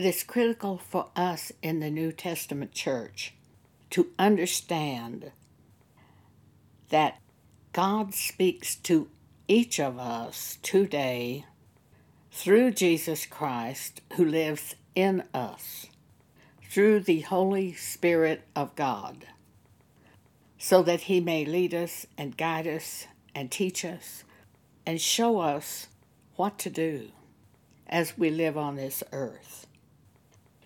It is critical for us in the New Testament church to understand that God speaks to each of us today through Jesus Christ who lives in us, through the Holy Spirit of God, so that He may lead us and guide us and teach us and show us what to do as we live on this earth.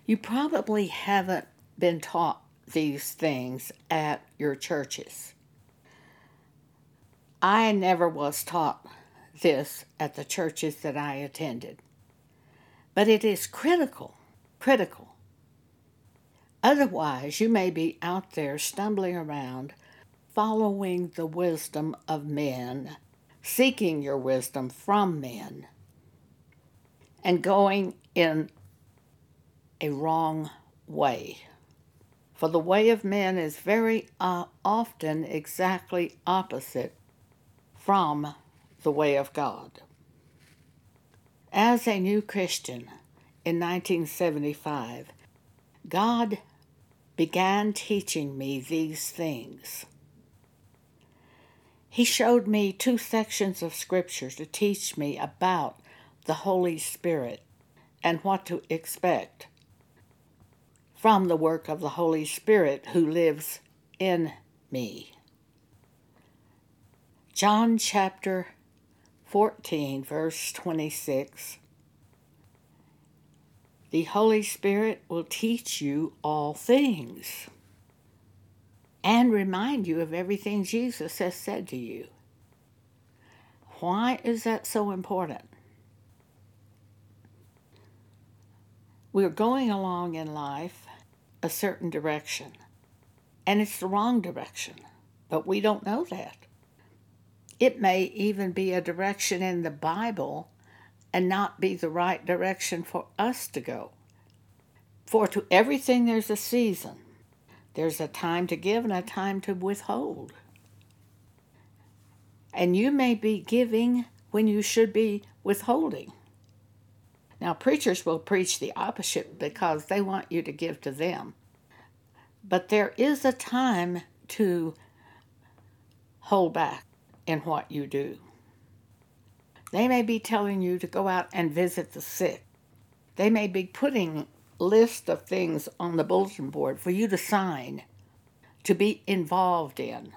You probably haven't been taught these things at your churches. I never was taught this at the churches that I attended. But it is critical, critical. Otherwise, you may be out there stumbling around, following the wisdom of men, seeking your wisdom from men, and going in a wrong way. For the way of men is very uh, often exactly opposite from the way of God. As a new Christian in 1975, God began teaching me these things. He showed me two sections of Scripture to teach me about the Holy Spirit and what to expect from the work of the Holy Spirit who lives in me. John chapter 14, verse 26. The Holy Spirit will teach you all things and remind you of everything Jesus has said to you. Why is that so important? We're going along in life a certain direction, and it's the wrong direction, but we don't know that. It may even be a direction in the Bible and not be the right direction for us to go. For to everything there's a season, there's a time to give and a time to withhold. And you may be giving when you should be withholding. Now, preachers will preach the opposite because they want you to give to them. But there is a time to hold back in what you do. They may be telling you to go out and visit the sick. They may be putting list of things on the bulletin board for you to sign, to be involved in.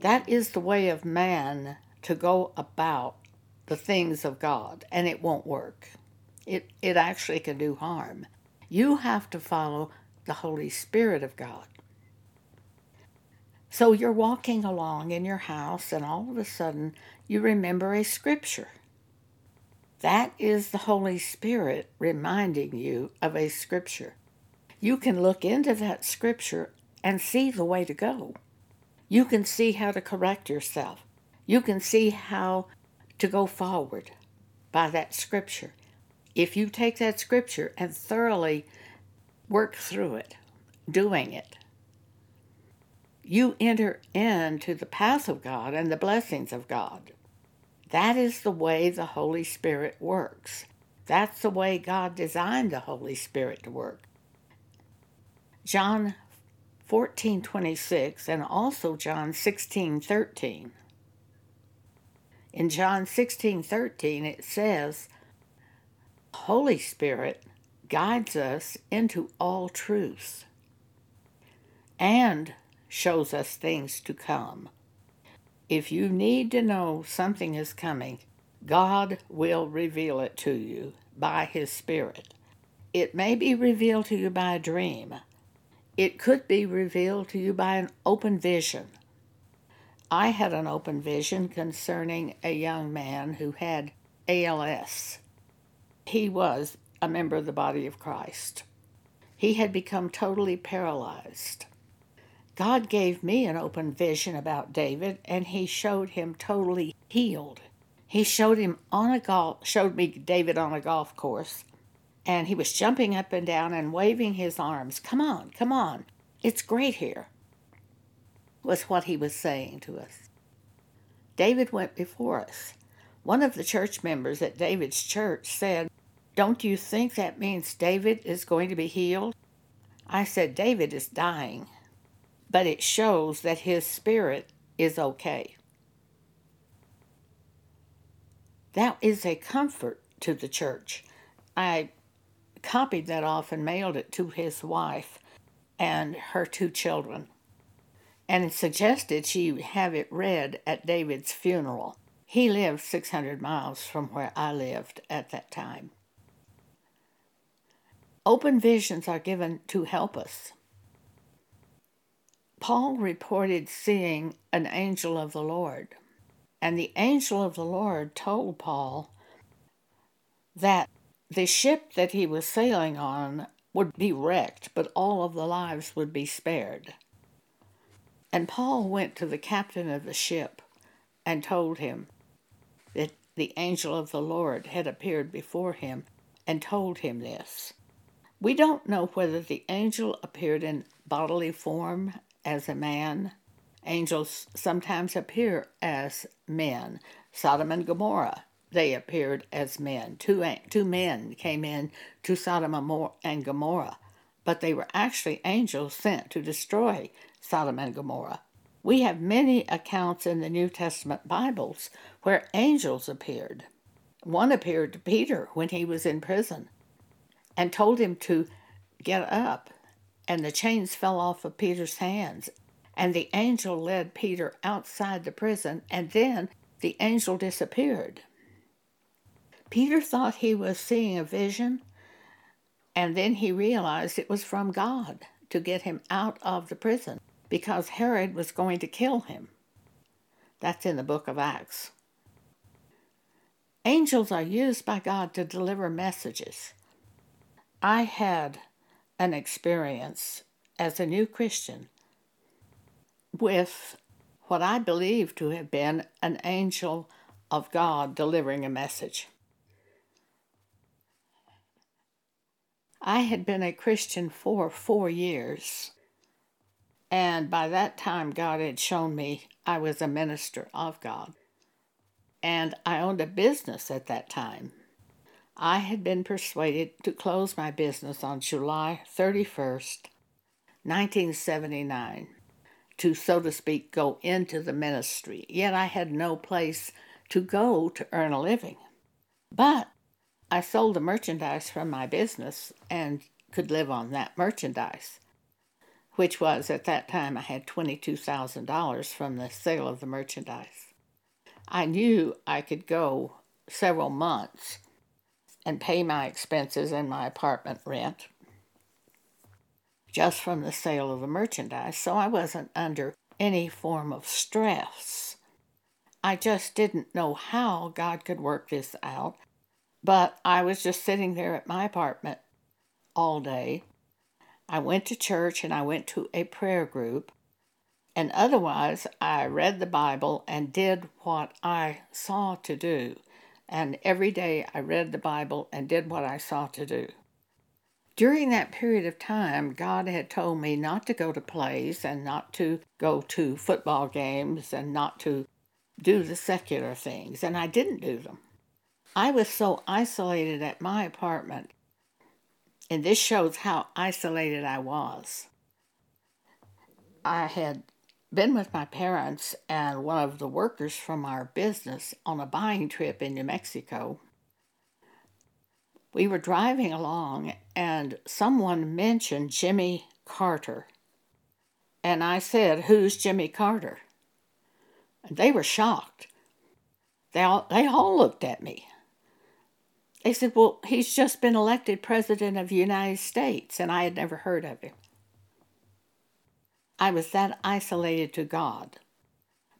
That is the way of man to go about the things of God, and it won't work. It, it actually can do harm. You have to follow the Holy Spirit of God. So you're walking along in your house, and all of a sudden you remember a scripture. That is the Holy Spirit reminding you of a scripture. You can look into that scripture and see the way to go. You can see how to correct yourself. You can see how to go forward by that scripture. If you take that scripture and thoroughly work through it, doing it, you enter into the path of God and the blessings of God. That is the way the Holy Spirit works. That's the way God designed the Holy Spirit to work. John 14:26 and also John 16:13. In John 16:13 it says, "Holy Spirit guides us into all truth." And shows us things to come. If you need to know something is coming, God will reveal it to you by His Spirit. It may be revealed to you by a dream. It could be revealed to you by an open vision. I had an open vision concerning a young man who had ALS. He was a member of the body of Christ. He had become totally paralyzed. God gave me an open vision about David, and he showed him totally healed. He showed him on a golf showed me David on a golf course, and he was jumping up and down and waving his arms. Come on, come on. It's great here. Was what he was saying to us. David went before us. One of the church members at David's church said, Don't you think that means David is going to be healed? I said, David is dying, but it shows that his spirit is okay. That is a comfort to the church. I copied that off and mailed it to his wife and her two children and suggested she have it read at David's funeral. He lived 600 miles from where I lived at that time. Open visions are given to help us. Paul reported seeing an angel of the Lord, and the angel of the Lord told Paul that the ship that he was sailing on would be wrecked, but all of the lives would be spared. And Paul went to the captain of the ship and told him that the angel of the Lord had appeared before him and told him this. We don't know whether the angel appeared in bodily form as a man. Angels sometimes appear as men. Sodom and Gomorrah, they appeared as men. Two, two men came in to Sodom and Gomorrah, but they were actually angels sent to destroy Sodom and Gomorrah. We have many accounts in the New Testament Bibles where angels appeared. One appeared to Peter when he was in prison and told him to get up, and the chains fell off of Peter's hands. And the angel led Peter outside the prison, and then the angel disappeared. Peter thought he was seeing a vision, and then he realized it was from God to get him out of the prison because Herod was going to kill him. That's in the book of Acts. Angels are used by God to deliver messages. I had an experience as a new Christian with what I believe to have been an angel of God delivering a message. I had been a Christian for four years and by that time, God had shown me I was a minister of God. And I owned a business at that time. I had been persuaded to close my business on July 31st, 1979, to, so to speak, go into the ministry. Yet I had no place to go to earn a living. But I sold the merchandise from my business and could live on that merchandise which was at that time I had $22,000 from the sale of the merchandise. I knew I could go several months and pay my expenses and my apartment rent just from the sale of the merchandise, so I wasn't under any form of stress. I just didn't know how God could work this out, but I was just sitting there at my apartment all day I went to church and I went to a prayer group. And otherwise, I read the Bible and did what I saw to do. And every day I read the Bible and did what I saw to do. During that period of time, God had told me not to go to plays and not to go to football games and not to do the secular things, and I didn't do them. I was so isolated at my apartment and this shows how isolated I was. I had been with my parents and one of the workers from our business on a buying trip in New Mexico. We were driving along and someone mentioned Jimmy Carter. And I said, Who's Jimmy Carter? And they were shocked. They all, they all looked at me. They said, Well, he's just been elected President of the United States, and I had never heard of him. I was that isolated to God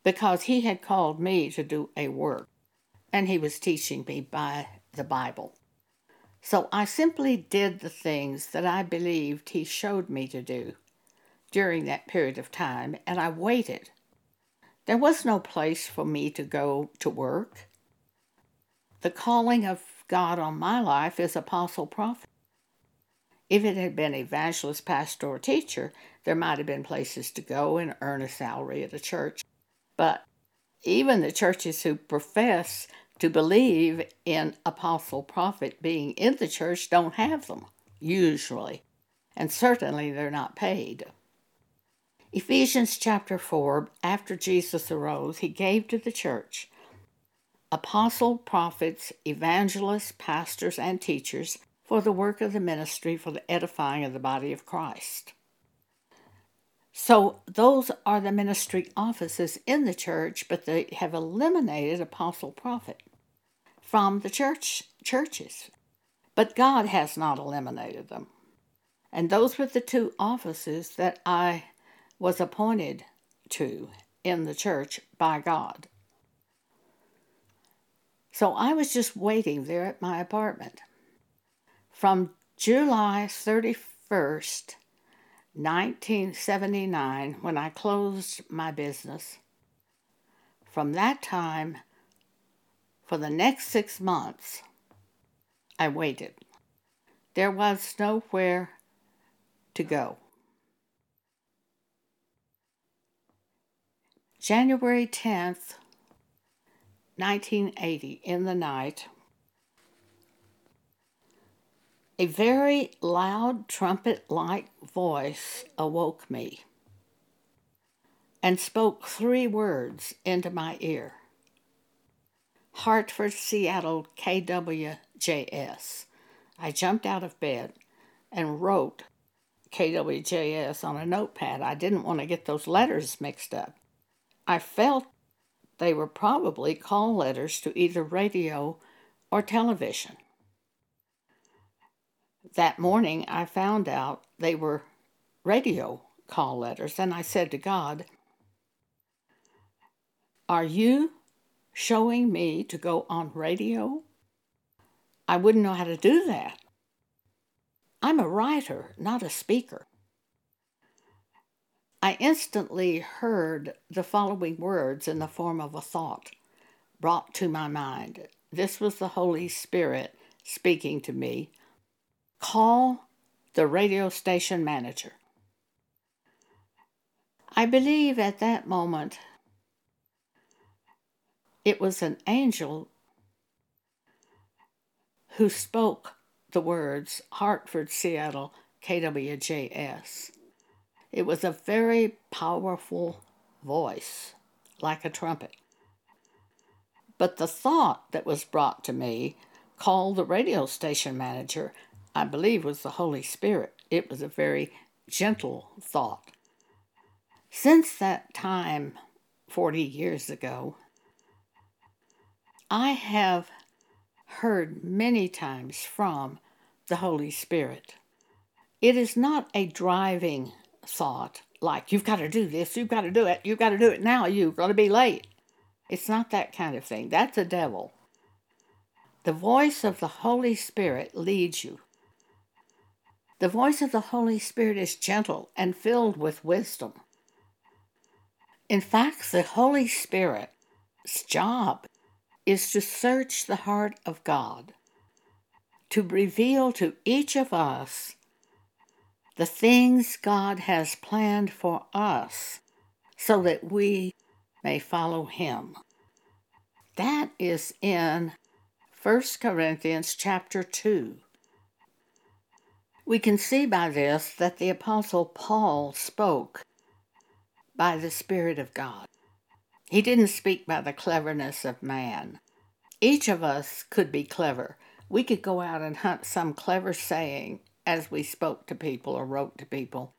because He had called me to do a work, and He was teaching me by the Bible. So I simply did the things that I believed He showed me to do during that period of time, and I waited. There was no place for me to go to work. The calling of God on my life is apostle prophet. If it had been evangelist, pastor, or teacher, there might have been places to go and earn a salary at a church. But even the churches who profess to believe in apostle prophet being in the church don't have them, usually, and certainly they're not paid. Ephesians chapter 4 After Jesus arose, he gave to the church apostle, prophets, evangelists, pastors, and teachers for the work of the ministry for the edifying of the body of Christ. So, those are the ministry offices in the church, but they have eliminated apostle prophet from the church churches. But God has not eliminated them. And those were the two offices that I was appointed to in the church by God. So I was just waiting there at my apartment. From July 31st, 1979, when I closed my business, from that time, for the next six months, I waited. There was nowhere to go. January 10th, 1980, in the night, a very loud trumpet like voice awoke me and spoke three words into my ear Hartford, Seattle, KWJS. I jumped out of bed and wrote KWJS on a notepad. I didn't want to get those letters mixed up. I felt they were probably call letters to either radio or television. That morning, I found out they were radio call letters, and I said to God, Are you showing me to go on radio? I wouldn't know how to do that. I'm a writer, not a speaker. I instantly heard the following words in the form of a thought brought to my mind. This was the Holy Spirit speaking to me. Call the radio station manager. I believe at that moment it was an angel who spoke the words Hartford, Seattle, KWJS. It was a very powerful voice, like a trumpet. But the thought that was brought to me called the radio station manager, I believe was the Holy Spirit. It was a very gentle thought. Since that time, 40 years ago, I have heard many times from the Holy Spirit. It is not a driving thought like, you've got to do this, you've got to do it, you've got to do it now, you're going to be late. It's not that kind of thing. That's a devil. The voice of the Holy Spirit leads you. The voice of the Holy Spirit is gentle and filled with wisdom. In fact, the Holy Spirit's job is to search the heart of God, to reveal to each of us the things God has planned for us so that we may follow Him. That is in 1 Corinthians chapter 2. We can see by this that the Apostle Paul spoke by the Spirit of God. He didn't speak by the cleverness of man. Each of us could be clever. We could go out and hunt some clever saying as we spoke to people or wrote to people.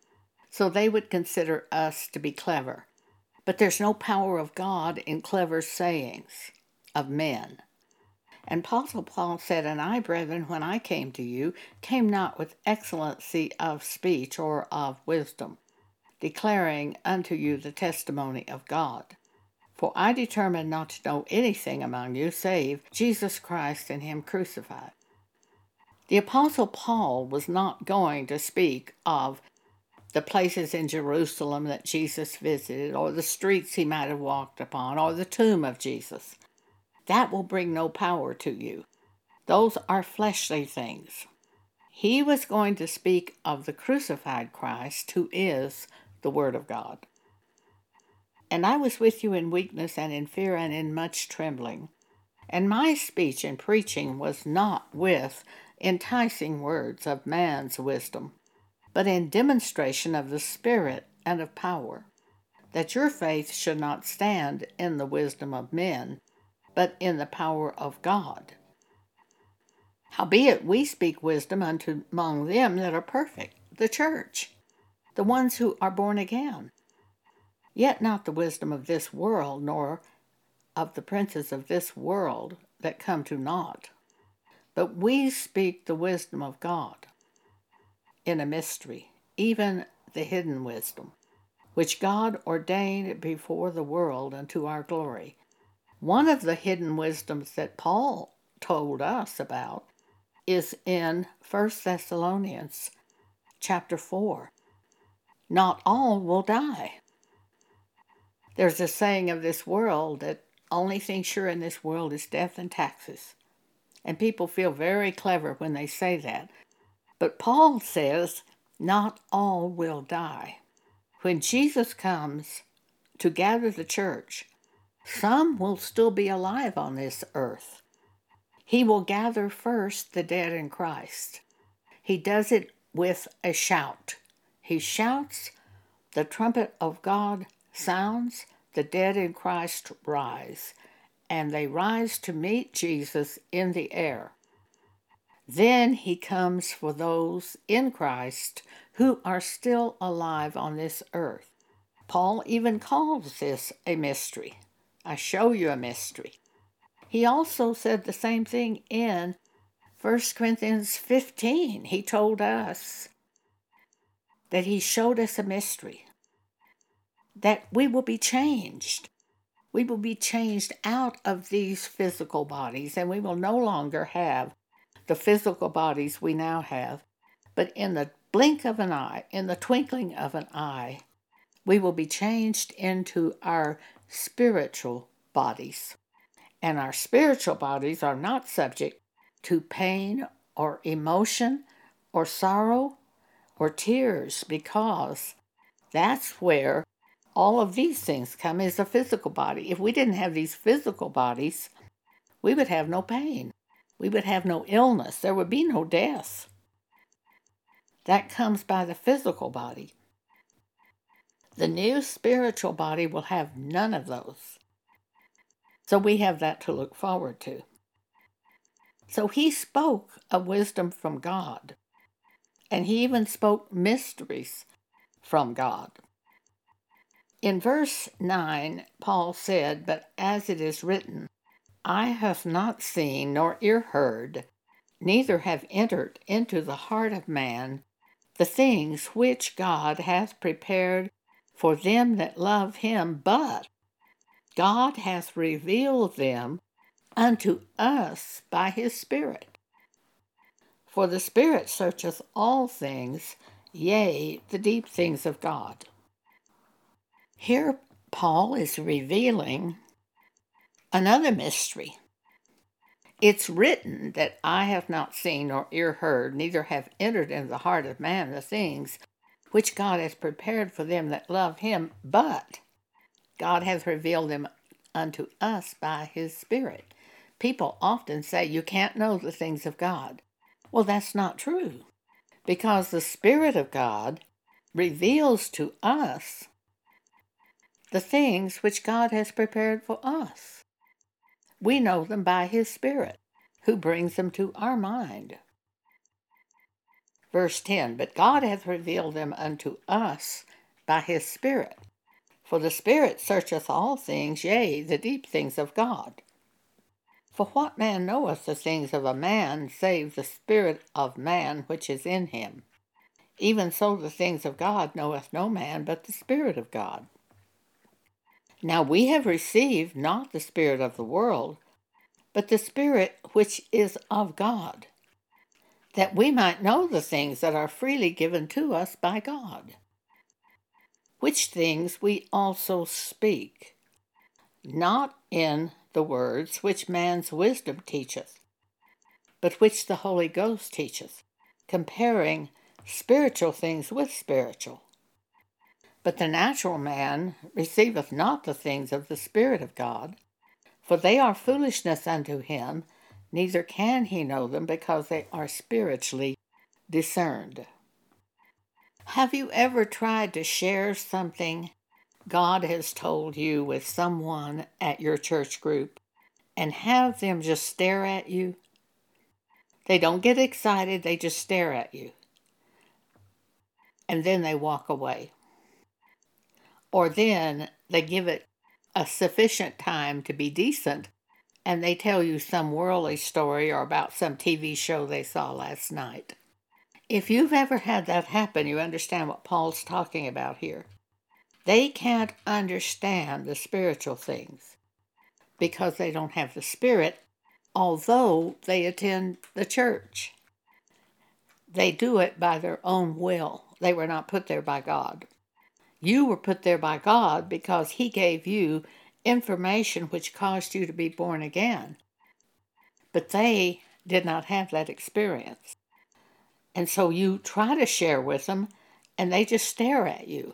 So they would consider us to be clever. But there's no power of God in clever sayings of men. And Apostle Paul said, And I, brethren, when I came to you, came not with excellency of speech or of wisdom, declaring unto you the testimony of God. For I determined not to know anything among you save Jesus Christ and Him crucified. The Apostle Paul was not going to speak of the places in Jerusalem that Jesus visited, or the streets he might have walked upon, or the tomb of Jesus. That will bring no power to you. Those are fleshly things. He was going to speak of the crucified Christ, who is the Word of God. And I was with you in weakness and in fear and in much trembling. And my speech and preaching was not with enticing words of man's wisdom, but in demonstration of the Spirit and of power, that your faith should not stand in the wisdom of men, but in the power of God. Howbeit we speak wisdom unto among them that are perfect, the church, the ones who are born again. Yet not the wisdom of this world, nor of the princes of this world that come to naught. But we speak the wisdom of God in a mystery, even the hidden wisdom, which God ordained before the world unto our glory. One of the hidden wisdoms that Paul told us about is in 1 Thessalonians chapter 4. Not all will die. There's a saying of this world that only thing sure in this world is death and taxes. And people feel very clever when they say that. But Paul says, not all will die. When Jesus comes to gather the church, some will still be alive on this earth. He will gather first the dead in Christ. He does it with a shout. He shouts, the trumpet of God sounds, the dead in Christ rise, and they rise to meet Jesus in the air. Then he comes for those in Christ who are still alive on this earth. Paul even calls this a mystery. I show you a mystery. He also said the same thing in 1 Corinthians 15. He told us that he showed us a mystery, that we will be changed. We will be changed out of these physical bodies, and we will no longer have the physical bodies we now have. But in the blink of an eye, in the twinkling of an eye, we will be changed into our spiritual bodies and our spiritual bodies are not subject to pain or emotion or sorrow or tears because that's where all of these things come as a physical body. If we didn't have these physical bodies, we would have no pain. We would have no illness. There would be no death. That comes by the physical body. The new spiritual body will have none of those. So we have that to look forward to. So he spoke of wisdom from God, and he even spoke mysteries from God. In verse 9, Paul said, But as it is written, I have not seen nor ear heard, neither have entered into the heart of man the things which God hath prepared for them that love him, but God hath revealed them unto us by his Spirit. For the Spirit searcheth all things, yea, the deep things of God. Here, Paul is revealing another mystery. It's written that I have not seen nor ear heard, neither have entered into the heart of man the things which God has prepared for them that love him, but God hath revealed them unto us by his Spirit. People often say you can't know the things of God. Well, that's not true, because the Spirit of God reveals to us the things which God has prepared for us. We know them by his Spirit, who brings them to our mind. Verse 10 But God hath revealed them unto us by his Spirit. For the Spirit searcheth all things, yea, the deep things of God. For what man knoweth the things of a man, save the Spirit of man which is in him? Even so the things of God knoweth no man but the Spirit of God. Now we have received not the Spirit of the world, but the Spirit which is of God, that we might know the things that are freely given to us by God which things we also speak, not in the words which man's wisdom teacheth, but which the Holy Ghost teacheth, comparing spiritual things with spiritual. But the natural man receiveth not the things of the Spirit of God, For they are foolishness unto him, neither can he know them because they are spiritually discerned. Have you ever tried to share something God has told you with someone at your church group and have them just stare at you? They don't get excited, they just stare at you. And then they walk away. Or then they give it a sufficient time to be decent and they tell you some worldly story or about some TV show they saw last night. If you've ever had that happen, you understand what Paul's talking about here. They can't understand the spiritual things because they don't have the Spirit, although they attend the church. They do it by their own will. They were not put there by God. You were put there by God because He gave you information which caused you to be born again. But they did not have that experience. And so you try to share with them, and they just stare at you,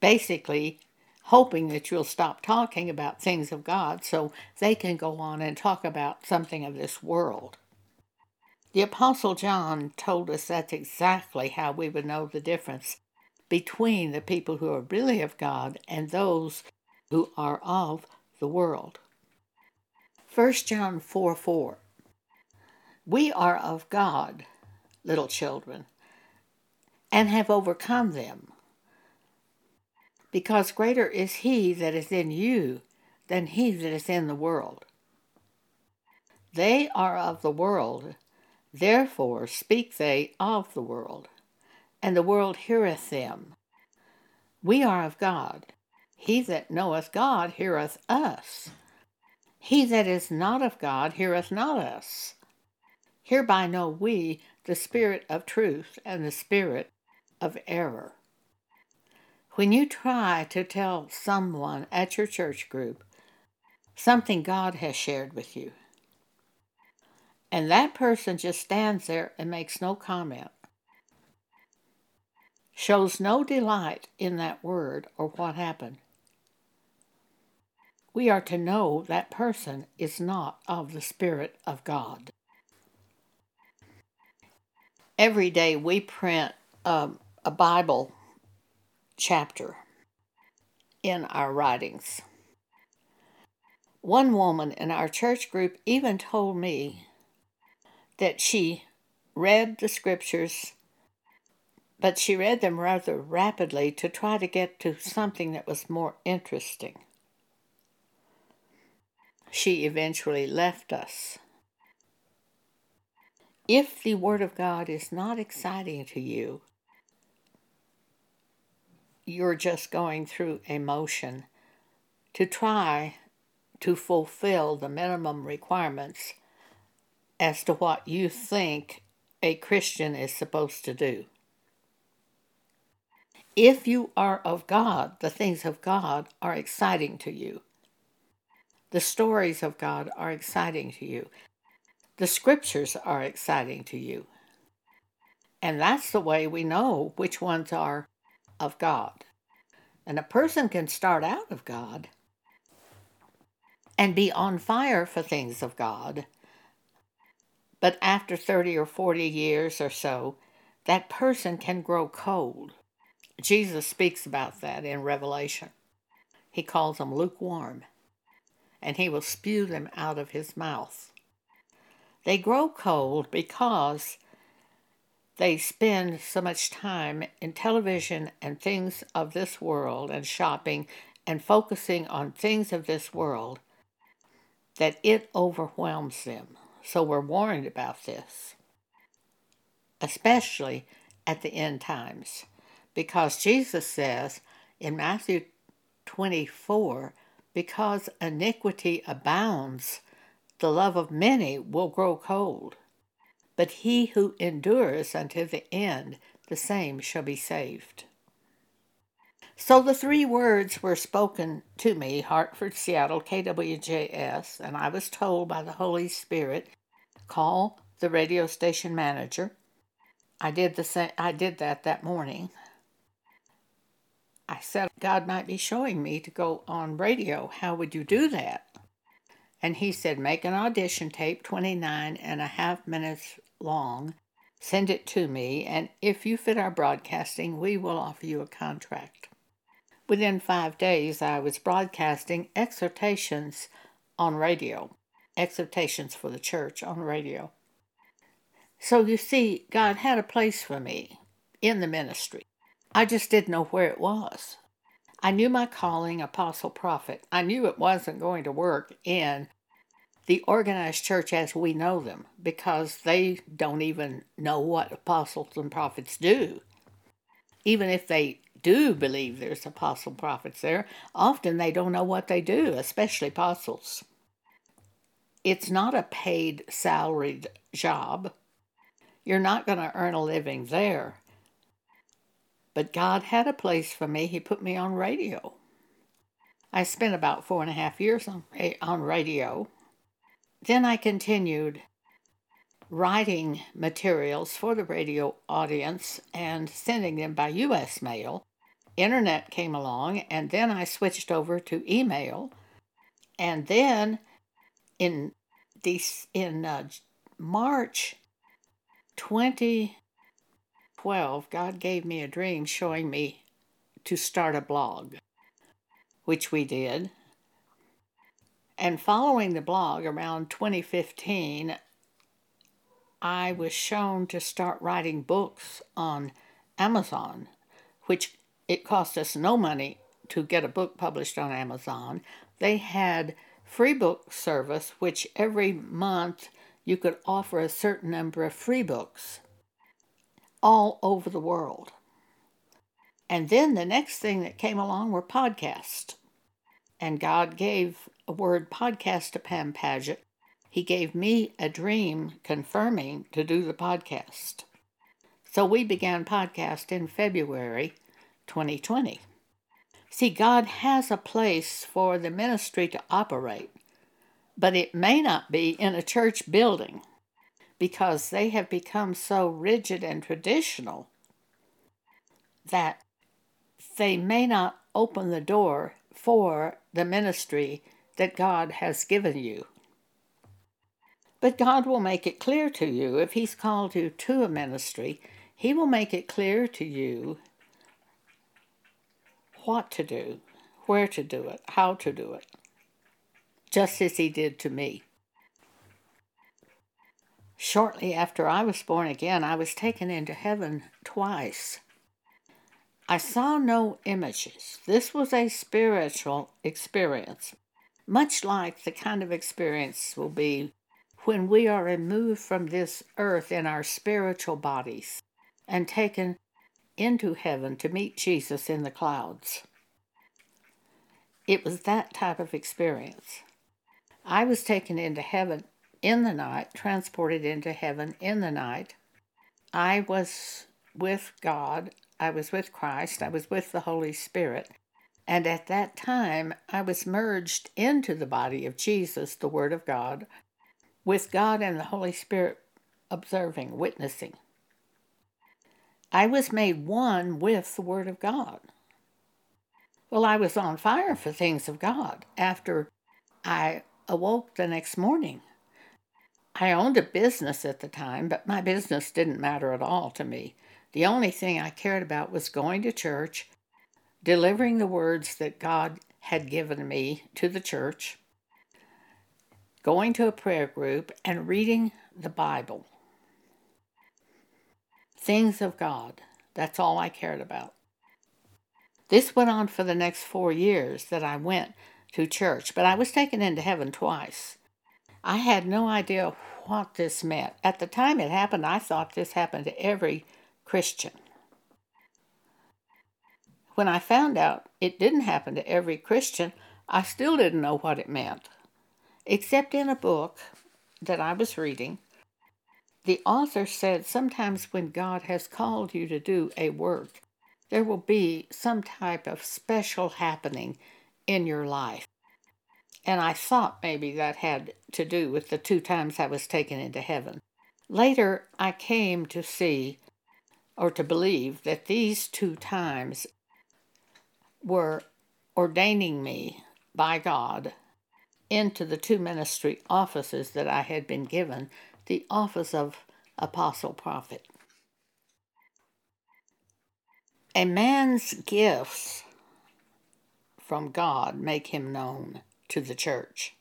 basically hoping that you'll stop talking about things of God so they can go on and talk about something of this world. The Apostle John told us that's exactly how we would know the difference between the people who are really of God and those who are of the world. 1 John 4 4. We are of God little children, and have overcome them. Because greater is he that is in you than he that is in the world. They are of the world, therefore speak they of the world, and the world heareth them. We are of God. He that knoweth God heareth us. He that is not of God heareth not us. Hereby know we the spirit of truth and the spirit of error. When you try to tell someone at your church group something God has shared with you, and that person just stands there and makes no comment, shows no delight in that word or what happened, we are to know that person is not of the Spirit of God every day we print um, a Bible chapter in our writings. One woman in our church group even told me that she read the scriptures, but she read them rather rapidly to try to get to something that was more interesting. She eventually left us. If the Word of God is not exciting to you, you're just going through a motion to try to fulfill the minimum requirements as to what you think a Christian is supposed to do. If you are of God, the things of God are exciting to you. The stories of God are exciting to you. The scriptures are exciting to you. And that's the way we know which ones are of God. And a person can start out of God and be on fire for things of God. But after 30 or 40 years or so, that person can grow cold. Jesus speaks about that in Revelation. He calls them lukewarm, and he will spew them out of his mouth. They grow cold because they spend so much time in television and things of this world and shopping and focusing on things of this world that it overwhelms them. So we're warned about this, especially at the end times, because Jesus says in Matthew 24, because iniquity abounds, the love of many will grow cold. But he who endures unto the end, the same shall be saved. So the three words were spoken to me, Hartford, Seattle, KWJS, and I was told by the Holy Spirit, call the radio station manager. I did the same, I did that that morning. I said God might be showing me to go on radio. How would you do that? And he said, Make an audition tape 29 and a half minutes long, send it to me, and if you fit our broadcasting, we will offer you a contract. Within five days, I was broadcasting exhortations on radio, exhortations for the church on radio. So you see, God had a place for me in the ministry. I just didn't know where it was. I knew my calling, apostle prophet. I knew it wasn't going to work in the organized church as we know them because they don't even know what apostles and prophets do. Even if they do believe there's apostle prophets there, often they don't know what they do, especially apostles. It's not a paid salaried job. You're not going to earn a living there. But God had a place for me. He put me on radio. I spent about four and a half years on, on radio. Then I continued writing materials for the radio audience and sending them by U.S. mail. Internet came along, and then I switched over to email. And then in in uh, March 2012, God gave me a dream showing me to start a blog, which we did. And following the blog around 2015, I was shown to start writing books on Amazon, which it cost us no money to get a book published on Amazon. They had free book service, which every month you could offer a certain number of free books all over the world. And then the next thing that came along were podcasts. And God gave a word podcast to Pam Paget. He gave me a dream confirming to do the podcast. So we began podcast in February 2020. See, God has a place for the ministry to operate but it may not be in a church building because they have become so rigid and traditional that they may not open the door for the ministry that God has given you. But God will make it clear to you if He's called you to a ministry, He will make it clear to you what to do, where to do it, how to do it just as he did to me. Shortly after I was born again, I was taken into heaven twice. I saw no images. This was a spiritual experience, much like the kind of experience will be when we are removed from this earth in our spiritual bodies and taken into heaven to meet Jesus in the clouds. It was that type of experience. I was taken into heaven in the night, transported into heaven in the night. I was with God, I was with Christ, I was with the Holy Spirit. And at that time, I was merged into the body of Jesus, the Word of God, with God and the Holy Spirit observing, witnessing. I was made one with the Word of God. Well, I was on fire for things of God after I awoke the next morning. I owned a business at the time, but my business didn't matter at all to me. The only thing I cared about was going to church, delivering the words that God had given me to the church, going to a prayer group, and reading the Bible. Things of God. That's all I cared about. This went on for the next four years that I went to church, but I was taken into heaven twice. I had no idea what this meant. At the time it happened, I thought this happened to every Christian. When I found out it didn't happen to every Christian, I still didn't know what it meant. Except in a book that I was reading, the author said sometimes when God has called you to do a work, there will be some type of special happening in your life. And I thought maybe that had to do with the two times I was taken into heaven. Later, I came to see or to believe that these two times were ordaining me by God into the two ministry offices that I had been given the office of apostle prophet. A man's gifts from God make him known to the church.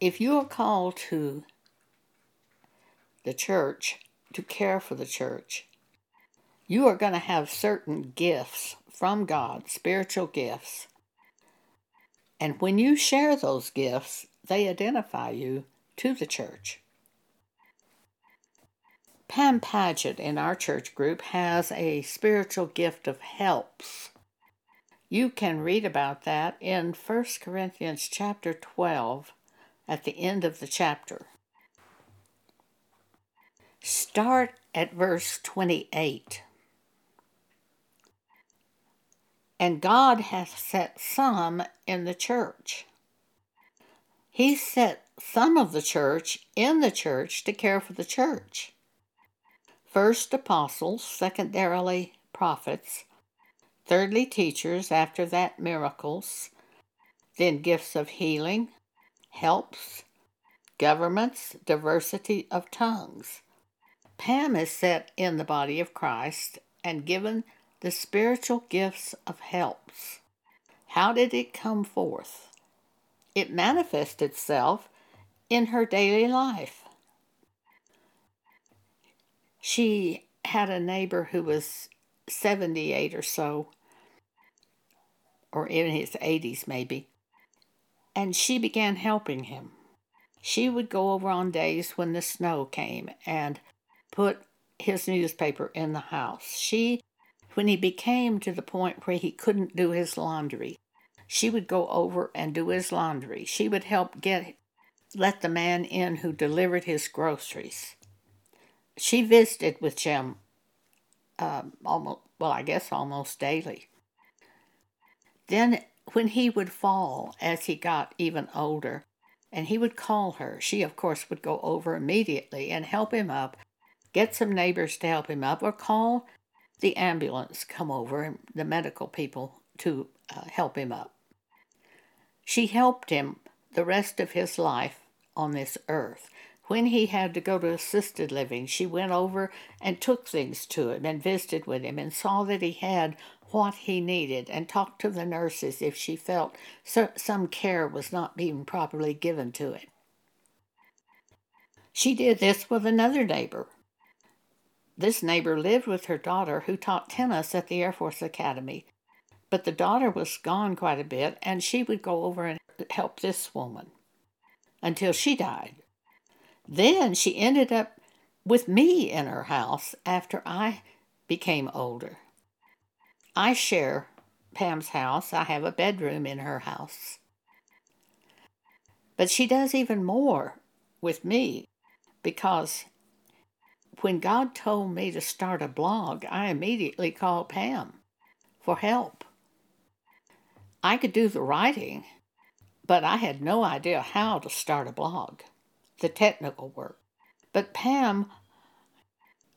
If you are called to the church to care for the church, you are going to have certain gifts from God, spiritual gifts. And when you share those gifts, they identify you to the church. Pam Paget in our church group has a spiritual gift of helps. You can read about that in 1 Corinthians chapter 12 at the end of the chapter. Start at verse 28. And God hath set some in the church. He set some of the church in the church to care for the church first apostles, secondarily prophets, thirdly teachers, after that miracles, then gifts of healing, helps, governments, diversity of tongues. Pam is set in the body of Christ and given the spiritual gifts of helps. How did it come forth? It manifests itself in her daily life. She had a neighbor who was 78 or so, or in his 80s maybe, and she began helping him. She would go over on days when the snow came and put his newspaper in the house. She, when he became to the point where he couldn't do his laundry, she would go over and do his laundry. She would help get let the man in who delivered his groceries she visited with Jim um, almost, well, I guess almost daily. Then, when he would fall as he got even older, and he would call her, she, of course, would go over immediately and help him up, get some neighbors to help him up, or call the ambulance come over and the medical people to uh, help him up. She helped him the rest of his life on this earth. When he had to go to assisted living, she went over and took things to him and visited with him and saw that he had what he needed and talked to the nurses if she felt some care was not being properly given to him. She did this with another neighbor. This neighbor lived with her daughter who taught tennis at the Air Force Academy, but the daughter was gone quite a bit and she would go over and help this woman until she died. Then she ended up with me in her house after I became older. I share Pam's house. I have a bedroom in her house. But she does even more with me because when God told me to start a blog, I immediately called Pam for help. I could do the writing, but I had no idea how to start a blog the technical work. But Pam,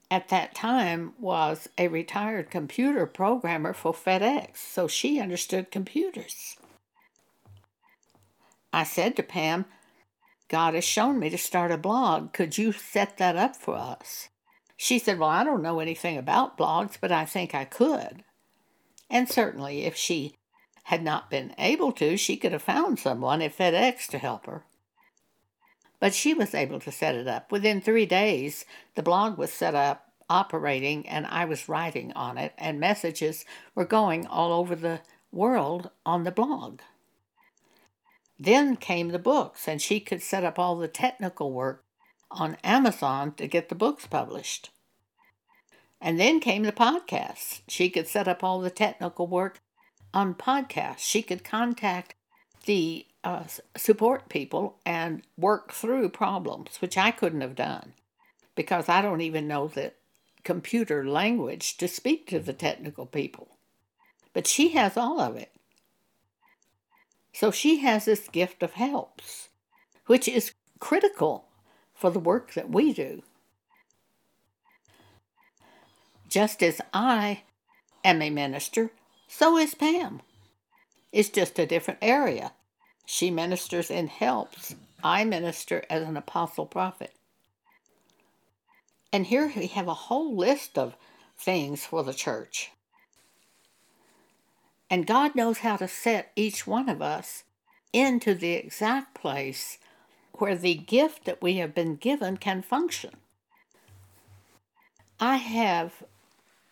at that time, was a retired computer programmer for FedEx, so she understood computers. I said to Pam, God has shown me to start a blog. Could you set that up for us? She said, Well, I don't know anything about blogs, but I think I could. And certainly, if she had not been able to, she could have found someone at FedEx to help her. But she was able to set it up. Within three days, the blog was set up, operating, and I was writing on it, and messages were going all over the world on the blog. Then came the books, and she could set up all the technical work on Amazon to get the books published. And then came the podcasts. She could set up all the technical work on podcasts. She could contact the uh, support people and work through problems, which I couldn't have done because I don't even know the computer language to speak to the technical people. But she has all of it. So she has this gift of helps, which is critical for the work that we do. Just as I am a minister, so is Pam. It's just a different area She ministers and helps. I minister as an apostle prophet. And here we have a whole list of things for the church. And God knows how to set each one of us into the exact place where the gift that we have been given can function. I have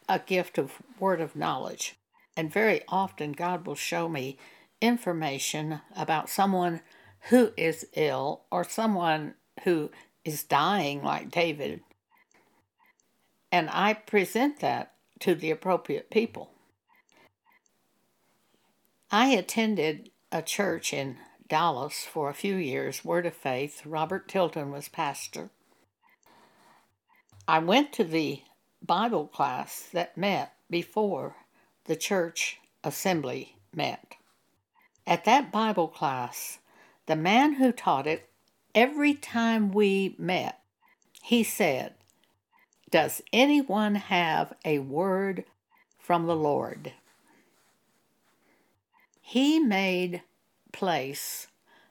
a gift of word of knowledge, and very often God will show me information about someone who is ill or someone who is dying, like David. And I present that to the appropriate people. I attended a church in Dallas for a few years, Word of Faith. Robert Tilton was pastor. I went to the Bible class that met before the church assembly met. At that Bible class, the man who taught it, every time we met, he said, Does anyone have a word from the Lord? He made place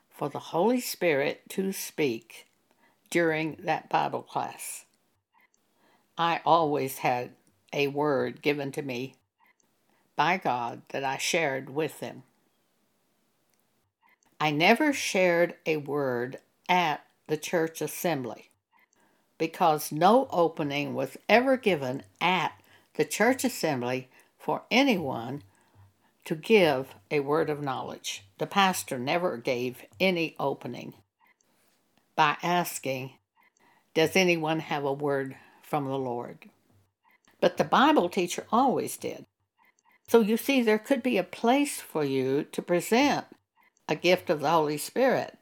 for the Holy Spirit to speak during that Bible class. I always had a word given to me by God that I shared with them. I never shared a word at the church assembly because no opening was ever given at the church assembly for anyone to give a word of knowledge. The pastor never gave any opening by asking, Does anyone have a word from the Lord? But the Bible teacher always did. So you see, there could be a place for you to present a gift of the Holy Spirit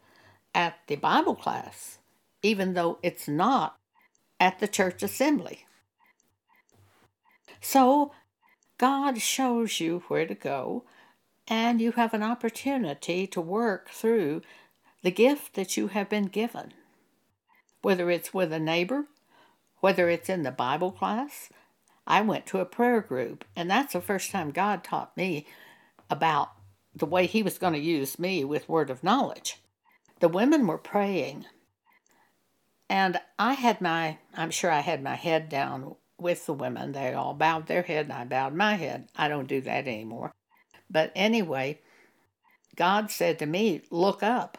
at the Bible class, even though it's not at the church assembly. So God shows you where to go, and you have an opportunity to work through the gift that you have been given. Whether it's with a neighbor, whether it's in the Bible class, I went to a prayer group, and that's the first time God taught me about the way He was going to use me with word of knowledge. The women were praying, and I had my, I'm sure I had my head down with the women. They all bowed their head and I bowed my head. I don't do that anymore. But anyway, God said to me, Look up.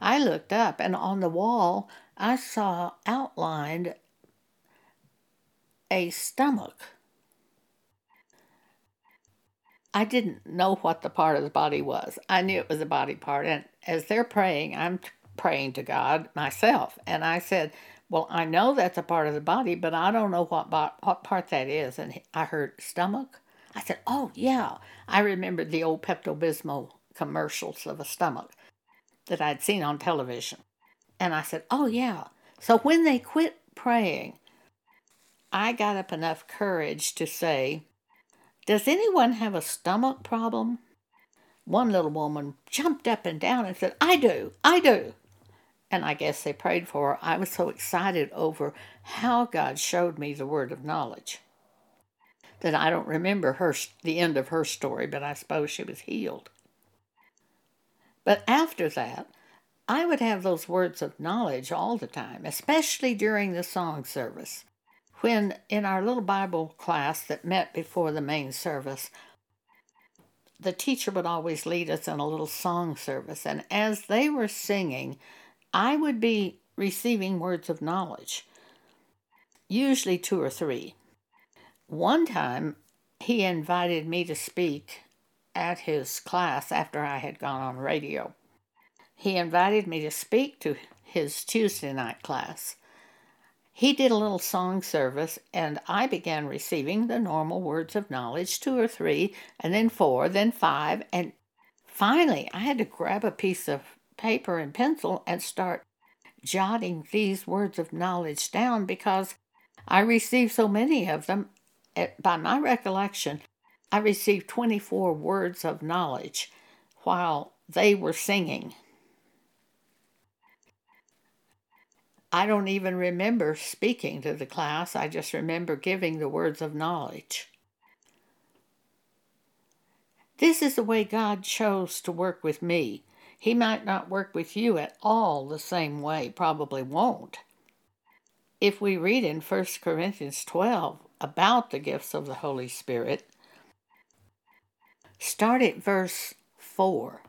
I looked up, and on the wall, I saw outlined a stomach. I didn't know what the part of the body was. I knew it was a body part. And as they're praying, I'm praying to God myself. And I said, well, I know that's a part of the body, but I don't know what bo- what part that is. And I heard stomach. I said, "Oh yeah." I remembered the old Pepto Bismol commercials of a stomach that I'd seen on television, and I said, "Oh yeah." So when they quit praying, I got up enough courage to say, "Does anyone have a stomach problem?" One little woman jumped up and down and said, "I do. I do." and I guess they prayed for her. I was so excited over how God showed me the word of knowledge that I don't remember her the end of her story, but I suppose she was healed. But after that, I would have those words of knowledge all the time, especially during the song service. When in our little Bible class that met before the main service, the teacher would always lead us in a little song service, and as they were singing, I would be receiving words of knowledge, usually two or three. One time, he invited me to speak at his class after I had gone on radio. He invited me to speak to his Tuesday night class. He did a little song service, and I began receiving the normal words of knowledge two or three, and then four, then five, and finally I had to grab a piece of paper and pencil and start jotting these words of knowledge down because I received so many of them. By my recollection, I received 24 words of knowledge while they were singing. I don't even remember speaking to the class, I just remember giving the words of knowledge. This is the way God chose to work with me. He might not work with you at all the same way, probably won't. If we read in 1 Corinthians 12 about the gifts of the Holy Spirit, start at verse 4.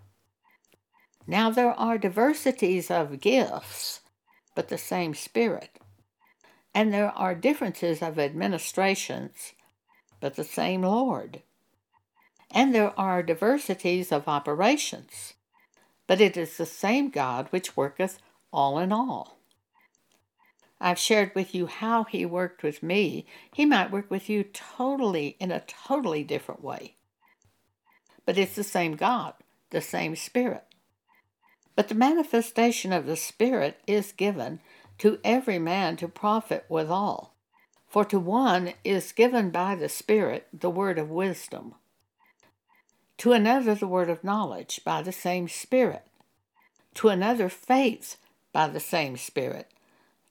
Now there are diversities of gifts, but the same Spirit. And there are differences of administrations, but the same Lord. And there are diversities of operations, but it is the same God which worketh all in all. I've shared with you how he worked with me. He might work with you totally in a totally different way. But it's the same God, the same Spirit. But the manifestation of the Spirit is given to every man to profit withal. For to one is given by the Spirit the word of wisdom, to another the word of knowledge by the same Spirit, to another faith by the same Spirit,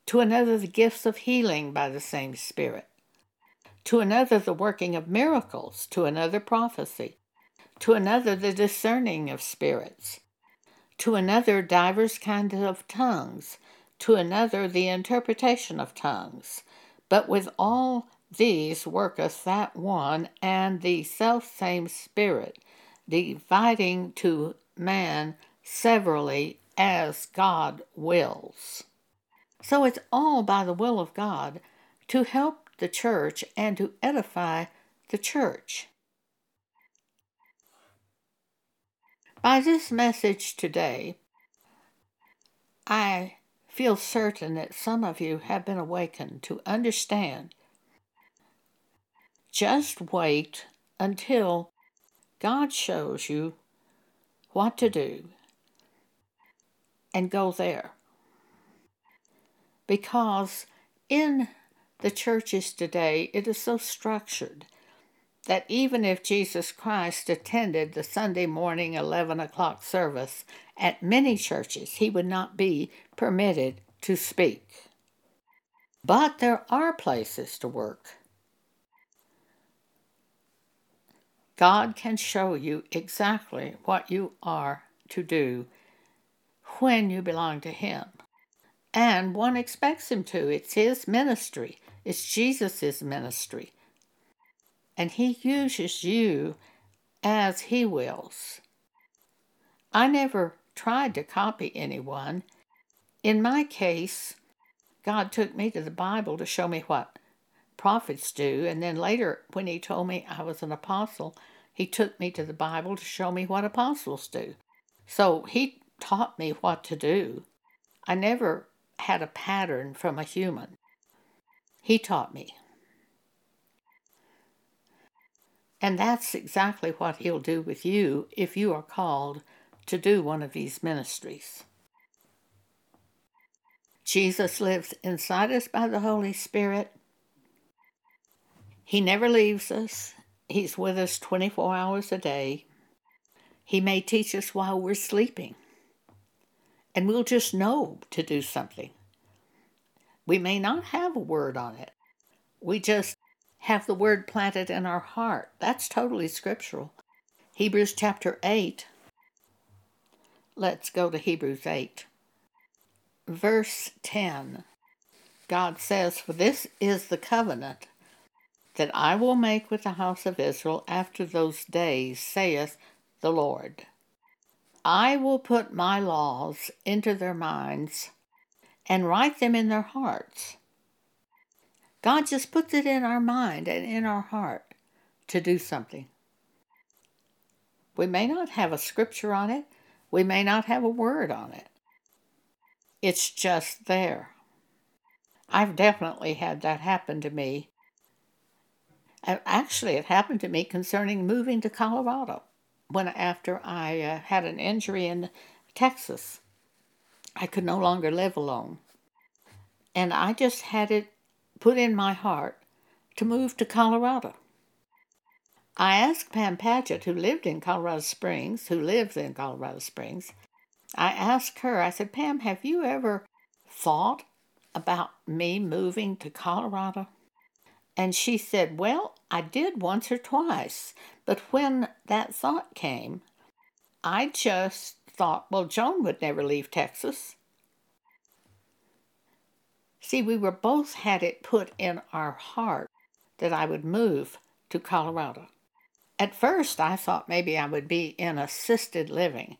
to another the gifts of healing by the same Spirit, to another the working of miracles, to another prophecy, to another the discerning of spirits, to another divers kinds of tongues, to another the interpretation of tongues. But with all these worketh that one and the selfsame Spirit, dividing to man severally as God wills. So it's all by the will of God to help the church and to edify the church. By this message today, I feel certain that some of you have been awakened to understand. Just wait until God shows you what to do and go there. Because in the churches today, it is so structured that even if Jesus Christ attended the Sunday morning 11 o'clock service at many churches, he would not be permitted to speak. But there are places to work. God can show you exactly what you are to do when you belong to Him. And one expects Him to. It's His ministry, it's Jesus' ministry and He uses you as He wills. I never tried to copy anyone. In my case, God took me to the Bible to show me what prophets do, and then later, when He told me I was an apostle, He took me to the Bible to show me what apostles do. So He taught me what to do. I never had a pattern from a human. He taught me. And that's exactly what He'll do with you if you are called to do one of these ministries. Jesus lives inside us by the Holy Spirit. He never leaves us. He's with us 24 hours a day. He may teach us while we're sleeping, and we'll just know to do something. We may not have a word on it. We just have the word planted in our heart. That's totally scriptural. Hebrews chapter 8. Let's go to Hebrews 8. Verse 10. God says, For this is the covenant that I will make with the house of Israel after those days, saith the Lord. I will put my laws into their minds and write them in their hearts God just puts it in our mind and in our heart to do something. We may not have a scripture on it, we may not have a word on it. It's just there. I've definitely had that happen to me. Actually, it happened to me concerning moving to Colorado when after I uh, had an injury in Texas. I could no longer live alone. And I just had it put in my heart to move to Colorado. I asked Pam Paget, who lived in Colorado Springs, who lives in Colorado Springs, I asked her, I said, Pam, have you ever thought about me moving to Colorado? And she said, Well, I did once or twice. But when that thought came, I just thought, well, Joan would never leave Texas. See, we were both had it put in our heart that I would move to Colorado. At first, I thought maybe I would be in assisted living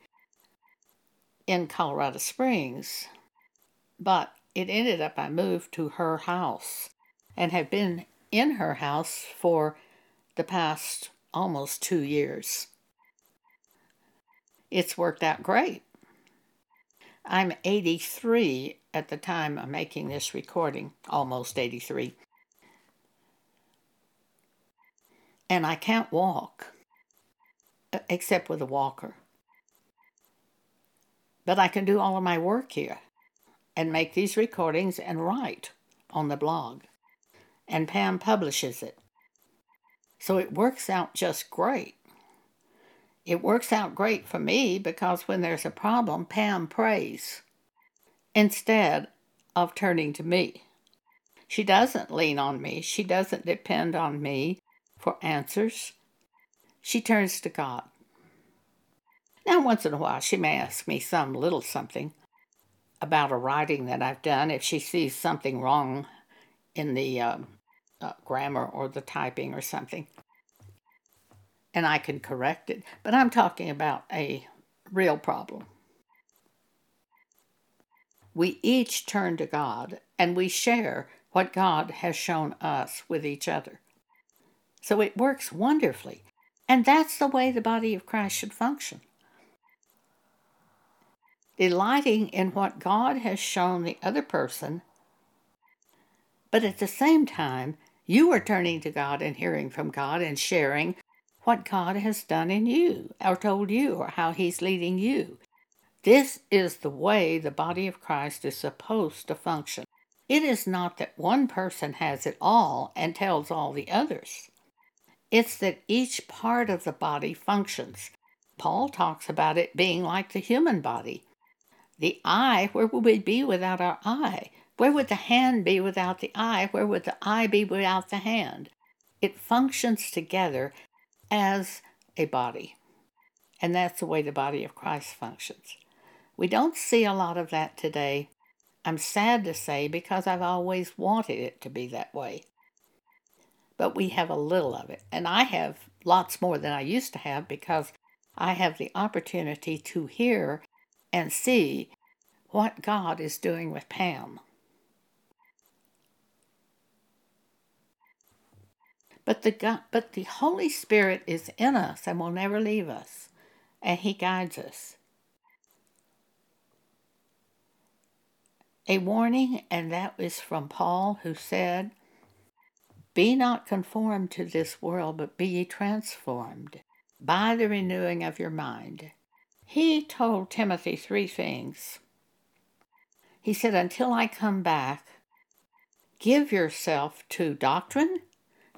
in Colorado Springs, but it ended up I moved to her house and have been in her house for the past almost two years. It's worked out great. I'm 83 at the time I'm making this recording, almost 83. And I can't walk except with a walker. But I can do all of my work here and make these recordings and write on the blog. And Pam publishes it. So it works out just great. It works out great for me because when there's a problem, Pam prays instead of turning to me. She doesn't lean on me, she doesn't depend on me for answers. She turns to God. Now, once in a while, she may ask me some little something about a writing that I've done if she sees something wrong in the uh, uh, grammar or the typing or something. And I can correct it. But I'm talking about a real problem. We each turn to God and we share what God has shown us with each other. So it works wonderfully. And that's the way the body of Christ should function delighting in what God has shown the other person, but at the same time, you are turning to God and hearing from God and sharing what God has done in you, or told you, or how He's leading you. This is the way the body of Christ is supposed to function. It is not that one person has it all and tells all the others. It's that each part of the body functions. Paul talks about it being like the human body. The eye, where would we be without our eye? Where would the hand be without the eye? Where would the eye be without the hand? It functions together as a body. And that's the way the body of Christ functions. We don't see a lot of that today. I'm sad to say because I've always wanted it to be that way. But we have a little of it. And I have lots more than I used to have because I have the opportunity to hear and see what God is doing with Pam. But the, God, but the Holy Spirit is in us and will never leave us, and He guides us. A warning, and that is from Paul, who said, Be not conformed to this world, but be ye transformed by the renewing of your mind he told Timothy three things. He said, Until I come back, give yourself to doctrine,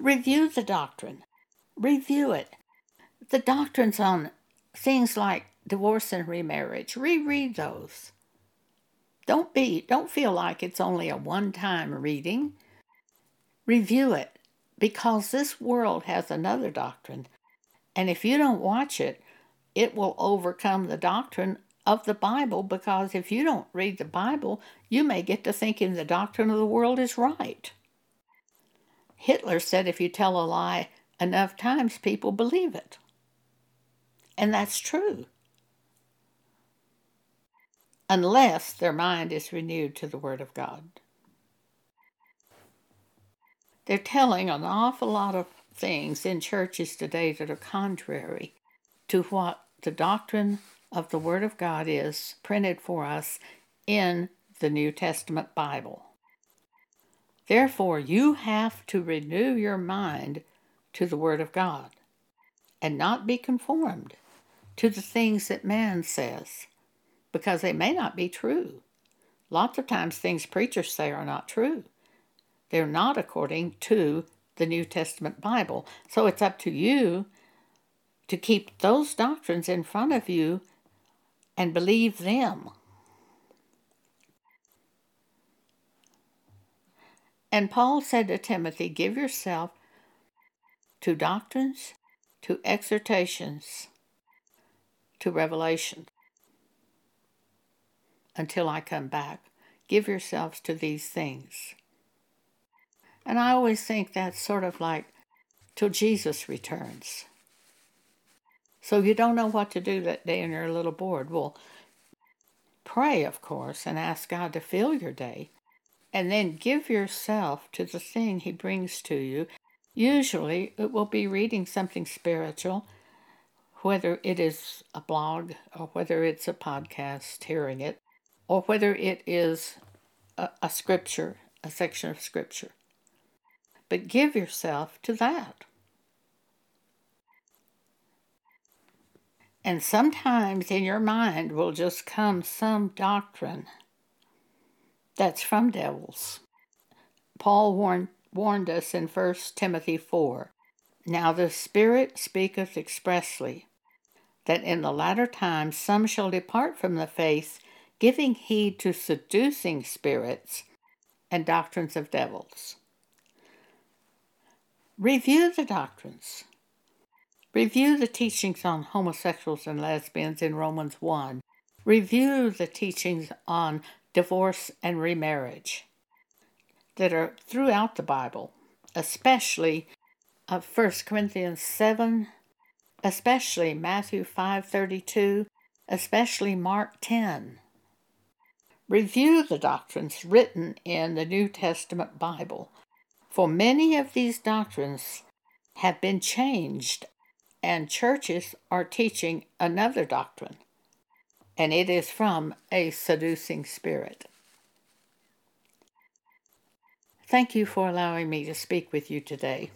review the doctrine, review it. The doctrines on things like divorce and remarriage, reread those. Don't be don't feel like it's only a one-time reading. Review it because this world has another doctrine. And if you don't watch it, it will overcome the doctrine of the Bible because if you don't read the Bible, you may get to thinking the doctrine of the world is right. Hitler said if you tell a lie enough times, people believe it. And that's true. Unless their mind is renewed to the Word of God. They're telling an awful lot of things in churches today that are contrary to what the doctrine of the Word of God is printed for us in the New Testament Bible. Therefore, you have to renew your mind to the Word of God and not be conformed to the things that man says because they may not be true. Lots of times, things preachers say are not true. They're not according to the New Testament Bible. So it's up to you to keep those doctrines in front of you and believe them. And Paul said to Timothy, Give yourself to doctrines, to exhortations, to revelation until I come back. Give yourselves to these things. And I always think that's sort of like till Jesus returns. So you don't know what to do that day and you're a little bored. Well, pray, of course, and ask God to fill your day. And then give yourself to the thing He brings to you. Usually it will be reading something spiritual, whether it is a blog or whether it's a podcast, hearing it, or whether it is a, a scripture, a section of scripture. But give yourself to that. And sometimes in your mind will just come some doctrine that's from devils. Paul warned, warned us in 1 Timothy 4 Now the Spirit speaketh expressly that in the latter times some shall depart from the faith, giving heed to seducing spirits and doctrines of devils. Review the doctrines. Review the teachings on homosexuals and lesbians in Romans 1. Review the teachings on divorce and remarriage that are throughout the Bible, especially uh, of 1 Corinthians 7, especially Matthew 5:32, especially Mark 10. Review the doctrines written in the New Testament Bible, for many of these doctrines have been changed and churches are teaching another doctrine, and it is from a seducing spirit. Thank you for allowing me to speak with you today.